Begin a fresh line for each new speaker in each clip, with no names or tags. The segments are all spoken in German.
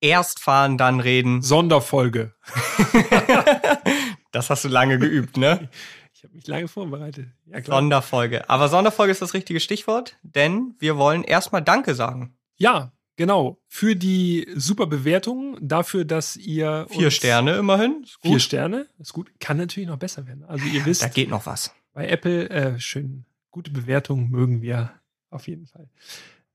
erst fahren, dann reden.
Sonderfolge.
das hast du lange geübt, ne?
Ich habe mich lange vorbereitet.
Ja. Sonderfolge. Aber Sonderfolge ist das richtige Stichwort, denn wir wollen erstmal Danke sagen.
Ja, genau. Für die super Bewertung, dafür, dass ihr.
Vier Sterne immerhin.
Vier Sterne, ist gut. Kann natürlich noch besser werden. Also ihr wisst.
Da geht noch was.
Bei Apple, äh, schön, gute Bewertungen mögen wir auf jeden Fall.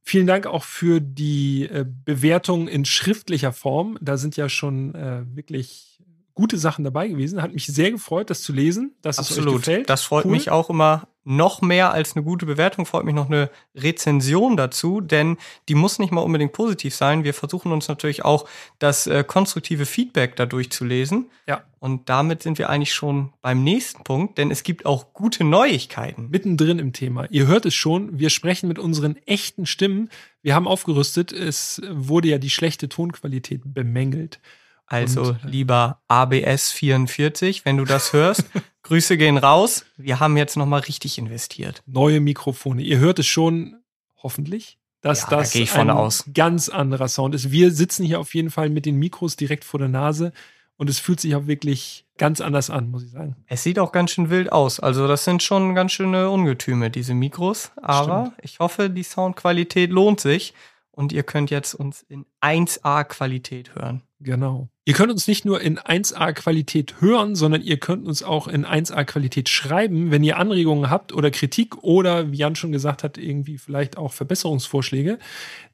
Vielen Dank auch für die äh, Bewertung in schriftlicher Form. Da sind ja schon äh, wirklich gute Sachen dabei gewesen. Hat mich sehr gefreut, das zu lesen, dass Absolut. es euch gefällt.
Das freut cool. mich auch immer noch mehr als eine gute Bewertung. Freut mich noch eine Rezension dazu, denn die muss nicht mal unbedingt positiv sein. Wir versuchen uns natürlich auch das äh, konstruktive Feedback dadurch zu lesen.
Ja.
Und damit sind wir eigentlich schon beim nächsten Punkt, denn es gibt auch gute Neuigkeiten.
Mittendrin im Thema. Ihr hört es schon, wir sprechen mit unseren echten Stimmen. Wir haben aufgerüstet. Es wurde ja die schlechte Tonqualität bemängelt.
Also und, äh, lieber ABS 44, wenn du das hörst, Grüße gehen raus. Wir haben jetzt nochmal richtig investiert.
Neue Mikrofone. Ihr hört es schon, hoffentlich, dass ja, das
da ein aus.
ganz anderer Sound ist. Wir sitzen hier auf jeden Fall mit den Mikros direkt vor der Nase und es fühlt sich auch wirklich ganz anders an, muss ich sagen.
Es sieht auch ganz schön wild aus. Also das sind schon ganz schöne Ungetüme, diese Mikros. Aber Stimmt. ich hoffe, die Soundqualität lohnt sich und ihr könnt jetzt uns in 1A-Qualität hören.
Genau. Ihr könnt uns nicht nur in 1A-Qualität hören, sondern ihr könnt uns auch in 1A-Qualität schreiben, wenn ihr Anregungen habt oder Kritik oder, wie Jan schon gesagt hat, irgendwie vielleicht auch Verbesserungsvorschläge.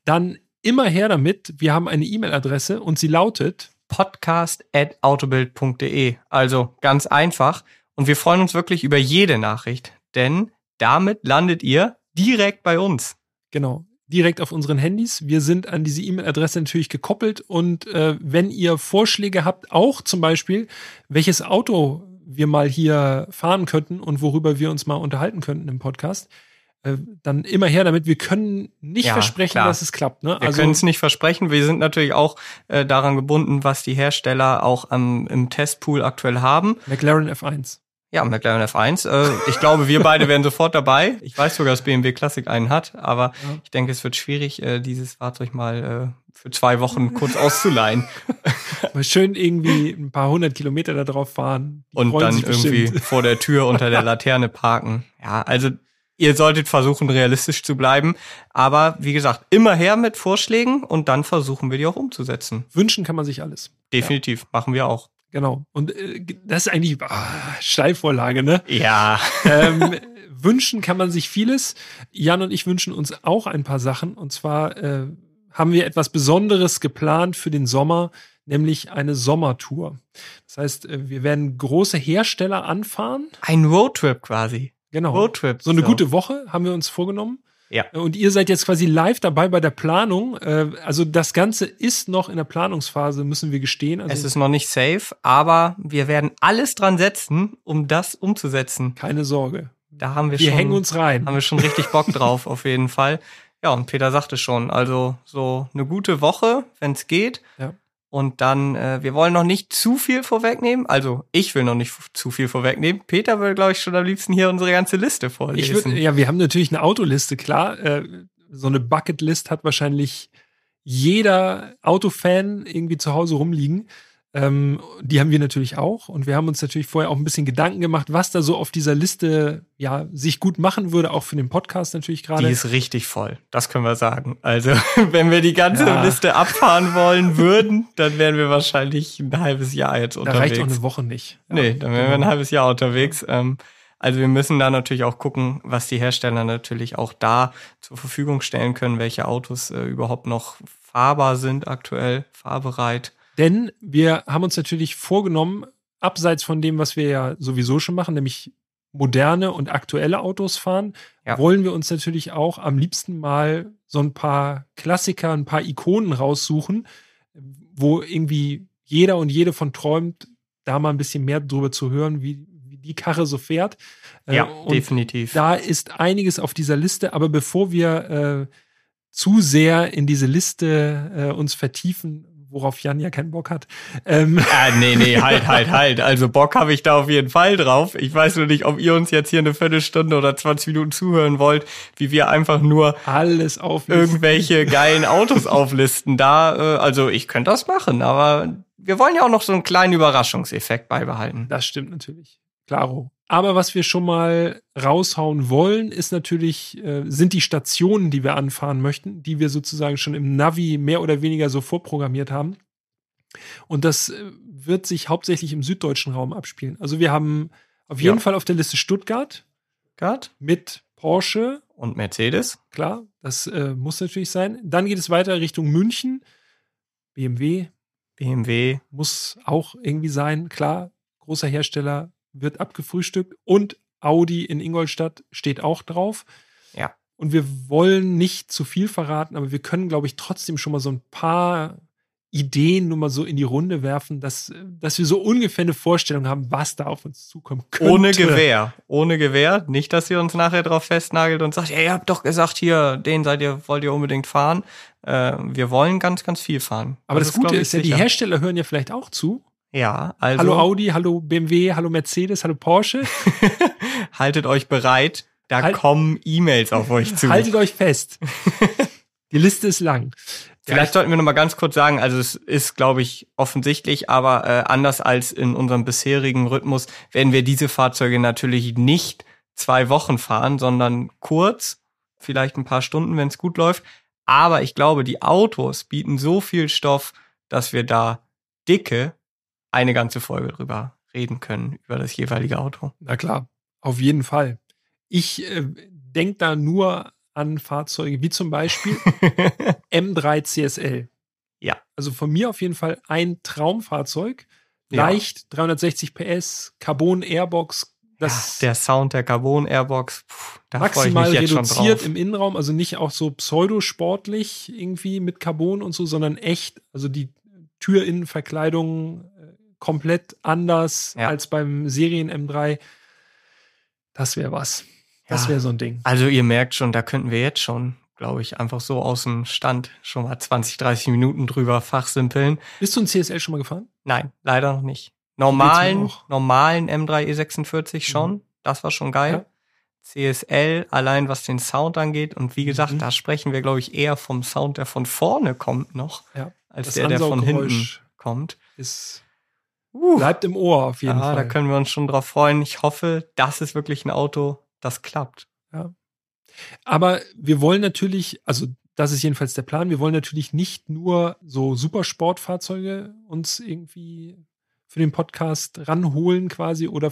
Dann immer her damit. Wir haben eine E-Mail-Adresse und sie lautet
podcast.autobild.de. Also ganz einfach. Und wir freuen uns wirklich über jede Nachricht, denn damit landet ihr direkt bei uns.
Genau direkt auf unseren Handys. Wir sind an diese E-Mail-Adresse natürlich gekoppelt und äh, wenn ihr Vorschläge habt, auch zum Beispiel, welches Auto wir mal hier fahren könnten und worüber wir uns mal unterhalten könnten im Podcast, äh, dann immer her damit. Wir können nicht ja, versprechen, klar. dass es klappt. Ne?
Wir also, können es nicht versprechen. Wir sind natürlich auch äh, daran gebunden, was die Hersteller auch am, im Testpool aktuell haben.
McLaren F1.
Ja, McLaren F1. Äh, ich glaube, wir beide wären sofort dabei. Ich weiß sogar, dass BMW Classic einen hat, aber ja. ich denke, es wird schwierig, äh, dieses Fahrzeug mal äh, für zwei Wochen kurz auszuleihen.
mal schön irgendwie ein paar hundert Kilometer da drauf fahren.
Die Und dann irgendwie vor der Tür unter der Laterne parken. Ja, also ihr solltet versuchen, realistisch zu bleiben. Aber wie gesagt, immer her mit Vorschlägen und dann versuchen wir die auch umzusetzen.
Wünschen kann man sich alles.
Definitiv, ja. machen wir auch.
Genau. Und äh, das ist eigentlich ah, Steilvorlage, ne?
Ja.
Ähm, wünschen kann man sich vieles. Jan und ich wünschen uns auch ein paar Sachen. Und zwar äh, haben wir etwas Besonderes geplant für den Sommer, nämlich eine Sommertour. Das heißt, äh, wir werden große Hersteller anfahren.
Ein Roadtrip quasi.
Genau.
Roadtrip.
So eine so. gute Woche haben wir uns vorgenommen.
Ja.
Und ihr seid jetzt quasi live dabei bei der Planung. Äh, also das Ganze ist noch in der Planungsphase, müssen wir gestehen. Also
es ist noch nicht safe, aber wir werden alles dran setzen, um das umzusetzen.
Keine Sorge.
Da haben wir,
wir
schon.
hängen uns rein.
Haben wir schon richtig Bock drauf, auf jeden Fall. Ja, und Peter sagte schon, also so eine gute Woche, wenn es geht.
Ja.
Und dann, äh, wir wollen noch nicht zu viel vorwegnehmen. Also ich will noch nicht zu viel vorwegnehmen. Peter will, glaube ich, schon am liebsten hier unsere ganze Liste vorlesen.
Ich würd, ja, wir haben natürlich eine Autoliste, klar. Äh, so eine Bucketlist hat wahrscheinlich jeder Autofan irgendwie zu Hause rumliegen. Ähm, die haben wir natürlich auch. Und wir haben uns natürlich vorher auch ein bisschen Gedanken gemacht, was da so auf dieser Liste ja sich gut machen würde, auch für den Podcast natürlich gerade.
Die ist richtig voll, das können wir sagen. Also, wenn wir die ganze ja. Liste abfahren wollen würden, dann wären wir wahrscheinlich ein halbes Jahr jetzt unterwegs. Da reicht
auch eine Woche nicht.
Ja, nee, dann wären genau. wir ein halbes Jahr unterwegs. Ähm, also wir müssen da natürlich auch gucken, was die Hersteller natürlich auch da zur Verfügung stellen können, welche Autos äh, überhaupt noch fahrbar sind aktuell, fahrbereit.
Denn wir haben uns natürlich vorgenommen, abseits von dem, was wir ja sowieso schon machen, nämlich moderne und aktuelle Autos fahren, ja. wollen wir uns natürlich auch am liebsten mal so ein paar Klassiker, ein paar Ikonen raussuchen, wo irgendwie jeder und jede von träumt, da mal ein bisschen mehr drüber zu hören, wie, wie die Karre so fährt.
Äh, ja, und definitiv.
Da ist einiges auf dieser Liste, aber bevor wir äh, zu sehr in diese Liste äh, uns vertiefen, worauf Jan ja keinen Bock hat. Ähm.
Ah, nee, nee, halt, halt, halt. Also Bock habe ich da auf jeden Fall drauf. Ich weiß nur nicht, ob ihr uns jetzt hier eine Viertelstunde oder 20 Minuten zuhören wollt, wie wir einfach nur
alles auflisten.
irgendwelche geilen Autos auflisten. Da, äh, also ich könnte das machen, aber wir wollen ja auch noch so einen kleinen Überraschungseffekt beibehalten.
Das stimmt natürlich. Klaro. Aber was wir schon mal raushauen wollen, ist natürlich, äh, sind die Stationen, die wir anfahren möchten, die wir sozusagen schon im Navi mehr oder weniger so vorprogrammiert haben. Und das äh, wird sich hauptsächlich im süddeutschen Raum abspielen. Also wir haben auf jeden ja. Fall auf der Liste Stuttgart.
Stuttgart.
Mit Porsche.
Und Mercedes.
Klar, das äh, muss natürlich sein. Dann geht es weiter Richtung München. BMW.
BMW.
Muss auch irgendwie sein, klar. Großer Hersteller wird abgefrühstückt und Audi in Ingolstadt steht auch drauf.
Ja.
Und wir wollen nicht zu viel verraten, aber wir können, glaube ich, trotzdem schon mal so ein paar Ideen nur mal so in die Runde werfen, dass, dass wir so ungefähr eine Vorstellung haben, was da auf uns zukommen könnte.
Ohne Gewehr. Ohne Gewehr. Nicht, dass ihr uns nachher drauf festnagelt und sagt, ja, ihr habt doch gesagt, hier, den seid ihr, wollt ihr unbedingt fahren. Äh, wir wollen ganz, ganz viel fahren.
Aber das, das Gute ist ja, die Hersteller hören ja vielleicht auch zu.
Ja, also.
Hallo Audi, hallo BMW, hallo Mercedes, hallo Porsche.
Haltet euch bereit, da halt, kommen E-Mails auf euch zu.
Haltet euch fest. Die Liste ist lang.
Vielleicht sollten wir noch mal ganz kurz sagen, also es ist, glaube ich, offensichtlich, aber äh, anders als in unserem bisherigen Rhythmus werden wir diese Fahrzeuge natürlich nicht zwei Wochen fahren, sondern kurz, vielleicht ein paar Stunden, wenn es gut läuft. Aber ich glaube, die Autos bieten so viel Stoff, dass wir da dicke eine ganze Folge drüber reden können, über das jeweilige Auto.
Na klar, auf jeden Fall. Ich äh, denke da nur an Fahrzeuge wie zum Beispiel M3 CSL.
Ja.
Also von mir auf jeden Fall ein Traumfahrzeug. Leicht, ja. 360 PS, Carbon Airbox.
Das ja, der Sound der Carbon Airbox,
pff, da maximal reduziert im Innenraum, also nicht auch so pseudosportlich irgendwie mit Carbon und so, sondern echt, also die Türinnenverkleidung komplett anders ja. als beim Serien M3. Das wäre was. Das ja. wäre so ein Ding.
Also ihr merkt schon, da könnten wir jetzt schon, glaube ich, einfach so aus dem Stand schon mal 20, 30 Minuten drüber fachsimpeln.
Bist du ein CSL schon mal gefahren?
Nein, leider noch nicht. Normalen, normalen M3 E46 schon. Mhm. Das war schon geil. Ja. CSL, allein was den Sound angeht. Und wie gesagt, mhm. da sprechen wir, glaube ich, eher vom Sound, der von vorne kommt noch,
ja.
als das der, der von hinten kommt.
Ist Uh, Bleibt im Ohr auf jeden
ja,
Fall.
Da können wir uns schon drauf freuen. Ich hoffe, das ist wirklich ein Auto, das klappt.
Ja. Aber wir wollen natürlich, also das ist jedenfalls der Plan, wir wollen natürlich nicht nur so Supersportfahrzeuge uns irgendwie für den Podcast ranholen quasi oder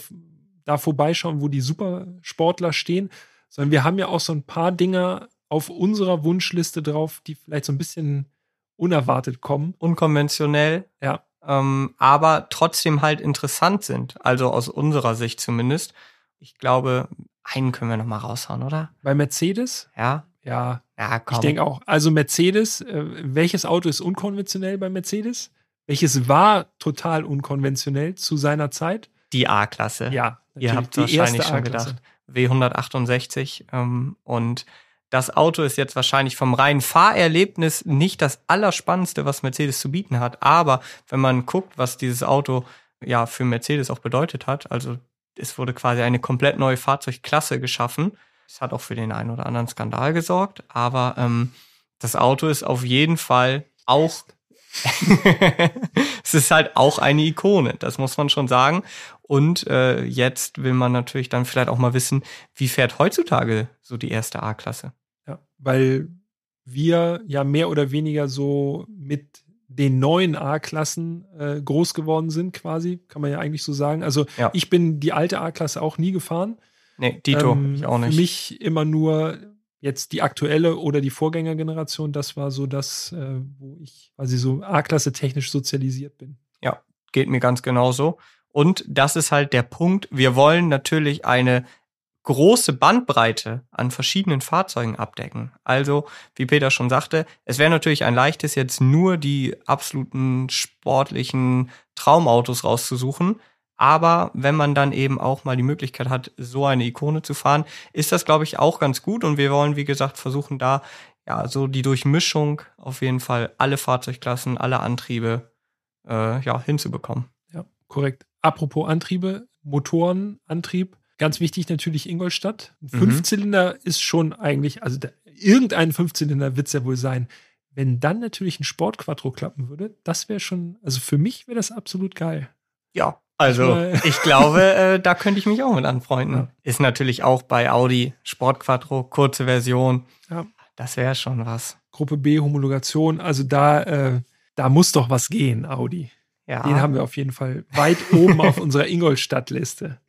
da vorbeischauen, wo die Supersportler stehen, sondern wir haben ja auch so ein paar Dinger auf unserer Wunschliste drauf, die vielleicht so ein bisschen unerwartet kommen.
Unkonventionell.
Ja
ähm, aber trotzdem halt interessant sind. Also aus unserer Sicht zumindest. Ich glaube, einen können wir noch mal raushauen, oder?
Bei Mercedes?
Ja.
Ja.
Ja, komm.
Ich denke auch. Also Mercedes, äh, welches Auto ist unkonventionell bei Mercedes? Welches war total unkonventionell zu seiner Zeit?
Die A-Klasse.
Ja.
Ihr habt wahrscheinlich schon gedacht. W168 ähm, und das Auto ist jetzt wahrscheinlich vom reinen Fahrerlebnis nicht das Allerspannendste, was Mercedes zu bieten hat. Aber wenn man guckt, was dieses Auto ja für Mercedes auch bedeutet hat, also es wurde quasi eine komplett neue Fahrzeugklasse geschaffen. Es hat auch für den einen oder anderen Skandal gesorgt, aber ähm, das Auto ist auf jeden Fall auch es ist halt auch eine Ikone, das muss man schon sagen. Und äh, jetzt will man natürlich dann vielleicht auch mal wissen, wie fährt heutzutage so die erste A-Klasse?
Ja, weil wir ja mehr oder weniger so mit den neuen A-Klassen äh, groß geworden sind, quasi, kann man ja eigentlich so sagen. Also ja. ich bin die alte A-Klasse auch nie gefahren.
Nee, Dito, ähm, ich auch nicht.
Für mich immer nur jetzt die aktuelle oder die Vorgängergeneration, das war so das, äh, wo ich quasi so A-Klasse technisch sozialisiert bin.
Ja, geht mir ganz genauso. Und das ist halt der Punkt. Wir wollen natürlich eine große Bandbreite an verschiedenen Fahrzeugen abdecken. Also, wie Peter schon sagte, es wäre natürlich ein leichtes, jetzt nur die absoluten sportlichen Traumautos rauszusuchen. Aber wenn man dann eben auch mal die Möglichkeit hat, so eine Ikone zu fahren, ist das, glaube ich, auch ganz gut. Und wir wollen, wie gesagt, versuchen da ja, so die Durchmischung auf jeden Fall alle Fahrzeugklassen, alle Antriebe äh, ja, hinzubekommen.
Ja, korrekt. Apropos Antriebe, Motorenantrieb, ganz wichtig natürlich Ingolstadt. Ein mhm. Fünfzylinder ist schon eigentlich, also da, irgendein Fünfzylinder wird es ja wohl sein. Wenn dann natürlich ein Sportquattro klappen würde, das wäre schon, also für mich wäre das absolut geil.
Ja, also ich glaube, äh, da könnte ich mich auch mit anfreunden. Ja. Ist natürlich auch bei Audi Sportquattro, kurze Version. Ja. Das wäre schon was.
Gruppe B Homologation, also da, äh, da muss doch was gehen, Audi. Ja. Den haben wir auf jeden Fall weit oben auf unserer Ingolstadt-Liste.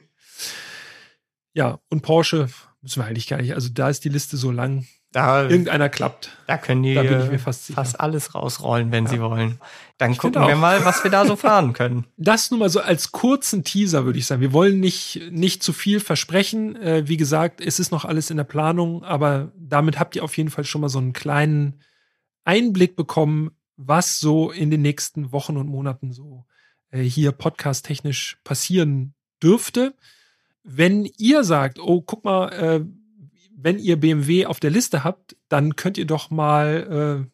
Ja, und Porsche müssen wir eigentlich gar nicht. Also da ist die Liste so lang. Da, Irgendeiner klappt.
Da können die da fast, fast, alles rausrollen, wenn ja. sie wollen. Dann ich gucken wir mal, was wir da so fahren können.
Das nur mal so als kurzen Teaser, würde ich sagen. Wir wollen nicht, nicht zu viel versprechen. Äh, wie gesagt, es ist noch alles in der Planung, aber damit habt ihr auf jeden Fall schon mal so einen kleinen Einblick bekommen, was so in den nächsten Wochen und Monaten so äh, hier podcast-technisch passieren dürfte. Wenn ihr sagt, oh, guck mal, äh, wenn ihr BMW auf der Liste habt, dann könnt ihr doch mal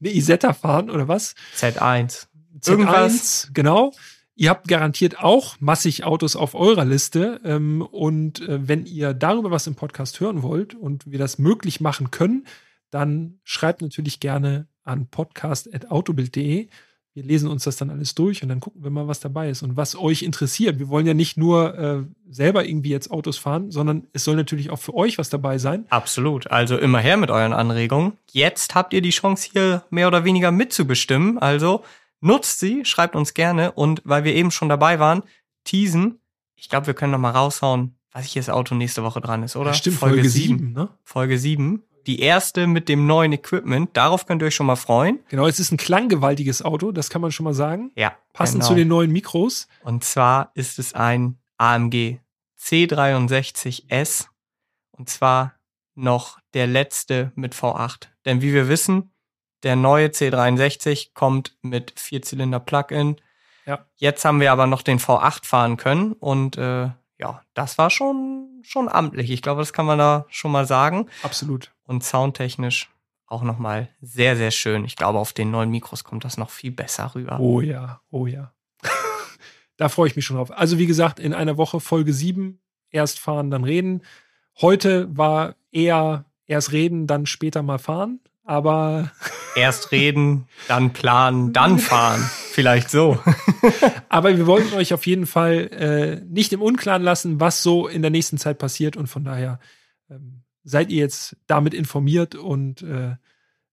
äh, eine Isetta fahren oder was?
Z1.
Z1, Irgendwas. genau. Ihr habt garantiert auch massig Autos auf eurer Liste. Ähm, und äh, wenn ihr darüber was im Podcast hören wollt und wir das möglich machen können, dann schreibt natürlich gerne an podcast.autobild.de. Wir lesen uns das dann alles durch und dann gucken wir mal, was dabei ist und was euch interessiert. Wir wollen ja nicht nur äh, selber irgendwie jetzt Autos fahren, sondern es soll natürlich auch für euch was dabei sein.
Absolut. Also immer her mit euren Anregungen. Jetzt habt ihr die Chance, hier mehr oder weniger mitzubestimmen. Also nutzt sie, schreibt uns gerne und weil wir eben schon dabei waren, teasen. Ich glaube, wir können noch mal raushauen, was hier das Auto nächste Woche dran ist, oder? Ja,
stimmt, Folge, Folge 7, ne?
Folge 7 die erste mit dem neuen Equipment. Darauf könnt ihr euch schon mal freuen.
Genau, es ist ein klanggewaltiges Auto, das kann man schon mal sagen.
Ja.
Passend genau. zu den neuen Mikros.
Und zwar ist es ein AMG C63S. Und zwar noch der letzte mit V8. Denn wie wir wissen, der neue C63 kommt mit Vierzylinder Plug-in. Ja. Jetzt haben wir aber noch den V8 fahren können und äh, ja, das war schon, schon amtlich. Ich glaube, das kann man da schon mal sagen.
Absolut.
Und soundtechnisch auch nochmal sehr, sehr schön. Ich glaube, auf den neuen Mikros kommt das noch viel besser rüber.
Oh ja, oh ja. da freue ich mich schon drauf. Also, wie gesagt, in einer Woche Folge 7. Erst fahren, dann reden. Heute war eher erst reden, dann später mal fahren aber.
Erst reden, dann planen, dann fahren. Vielleicht so.
aber wir wollten euch auf jeden Fall äh, nicht im Unklaren lassen, was so in der nächsten Zeit passiert. Und von daher ähm, seid ihr jetzt damit informiert und äh,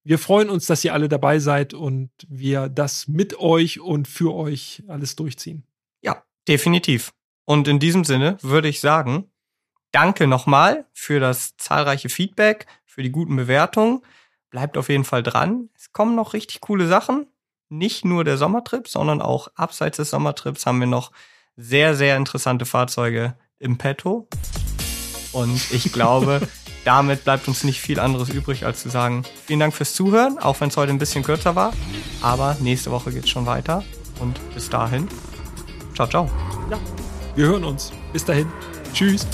wir freuen uns, dass ihr alle dabei seid und wir das mit euch und für euch alles durchziehen.
Ja, definitiv. Und in diesem Sinne würde ich sagen, danke nochmal für das zahlreiche Feedback, für die guten Bewertungen bleibt auf jeden Fall dran. Es kommen noch richtig coole Sachen. Nicht nur der Sommertrip, sondern auch abseits des Sommertrips haben wir noch sehr, sehr interessante Fahrzeuge im Petto. Und ich glaube, damit bleibt uns nicht viel anderes übrig, als zu sagen, vielen Dank fürs Zuhören, auch wenn es heute ein bisschen kürzer war. Aber nächste Woche geht es schon weiter. Und bis dahin, ciao, ciao.
Ja, wir hören uns. Bis dahin. Tschüss.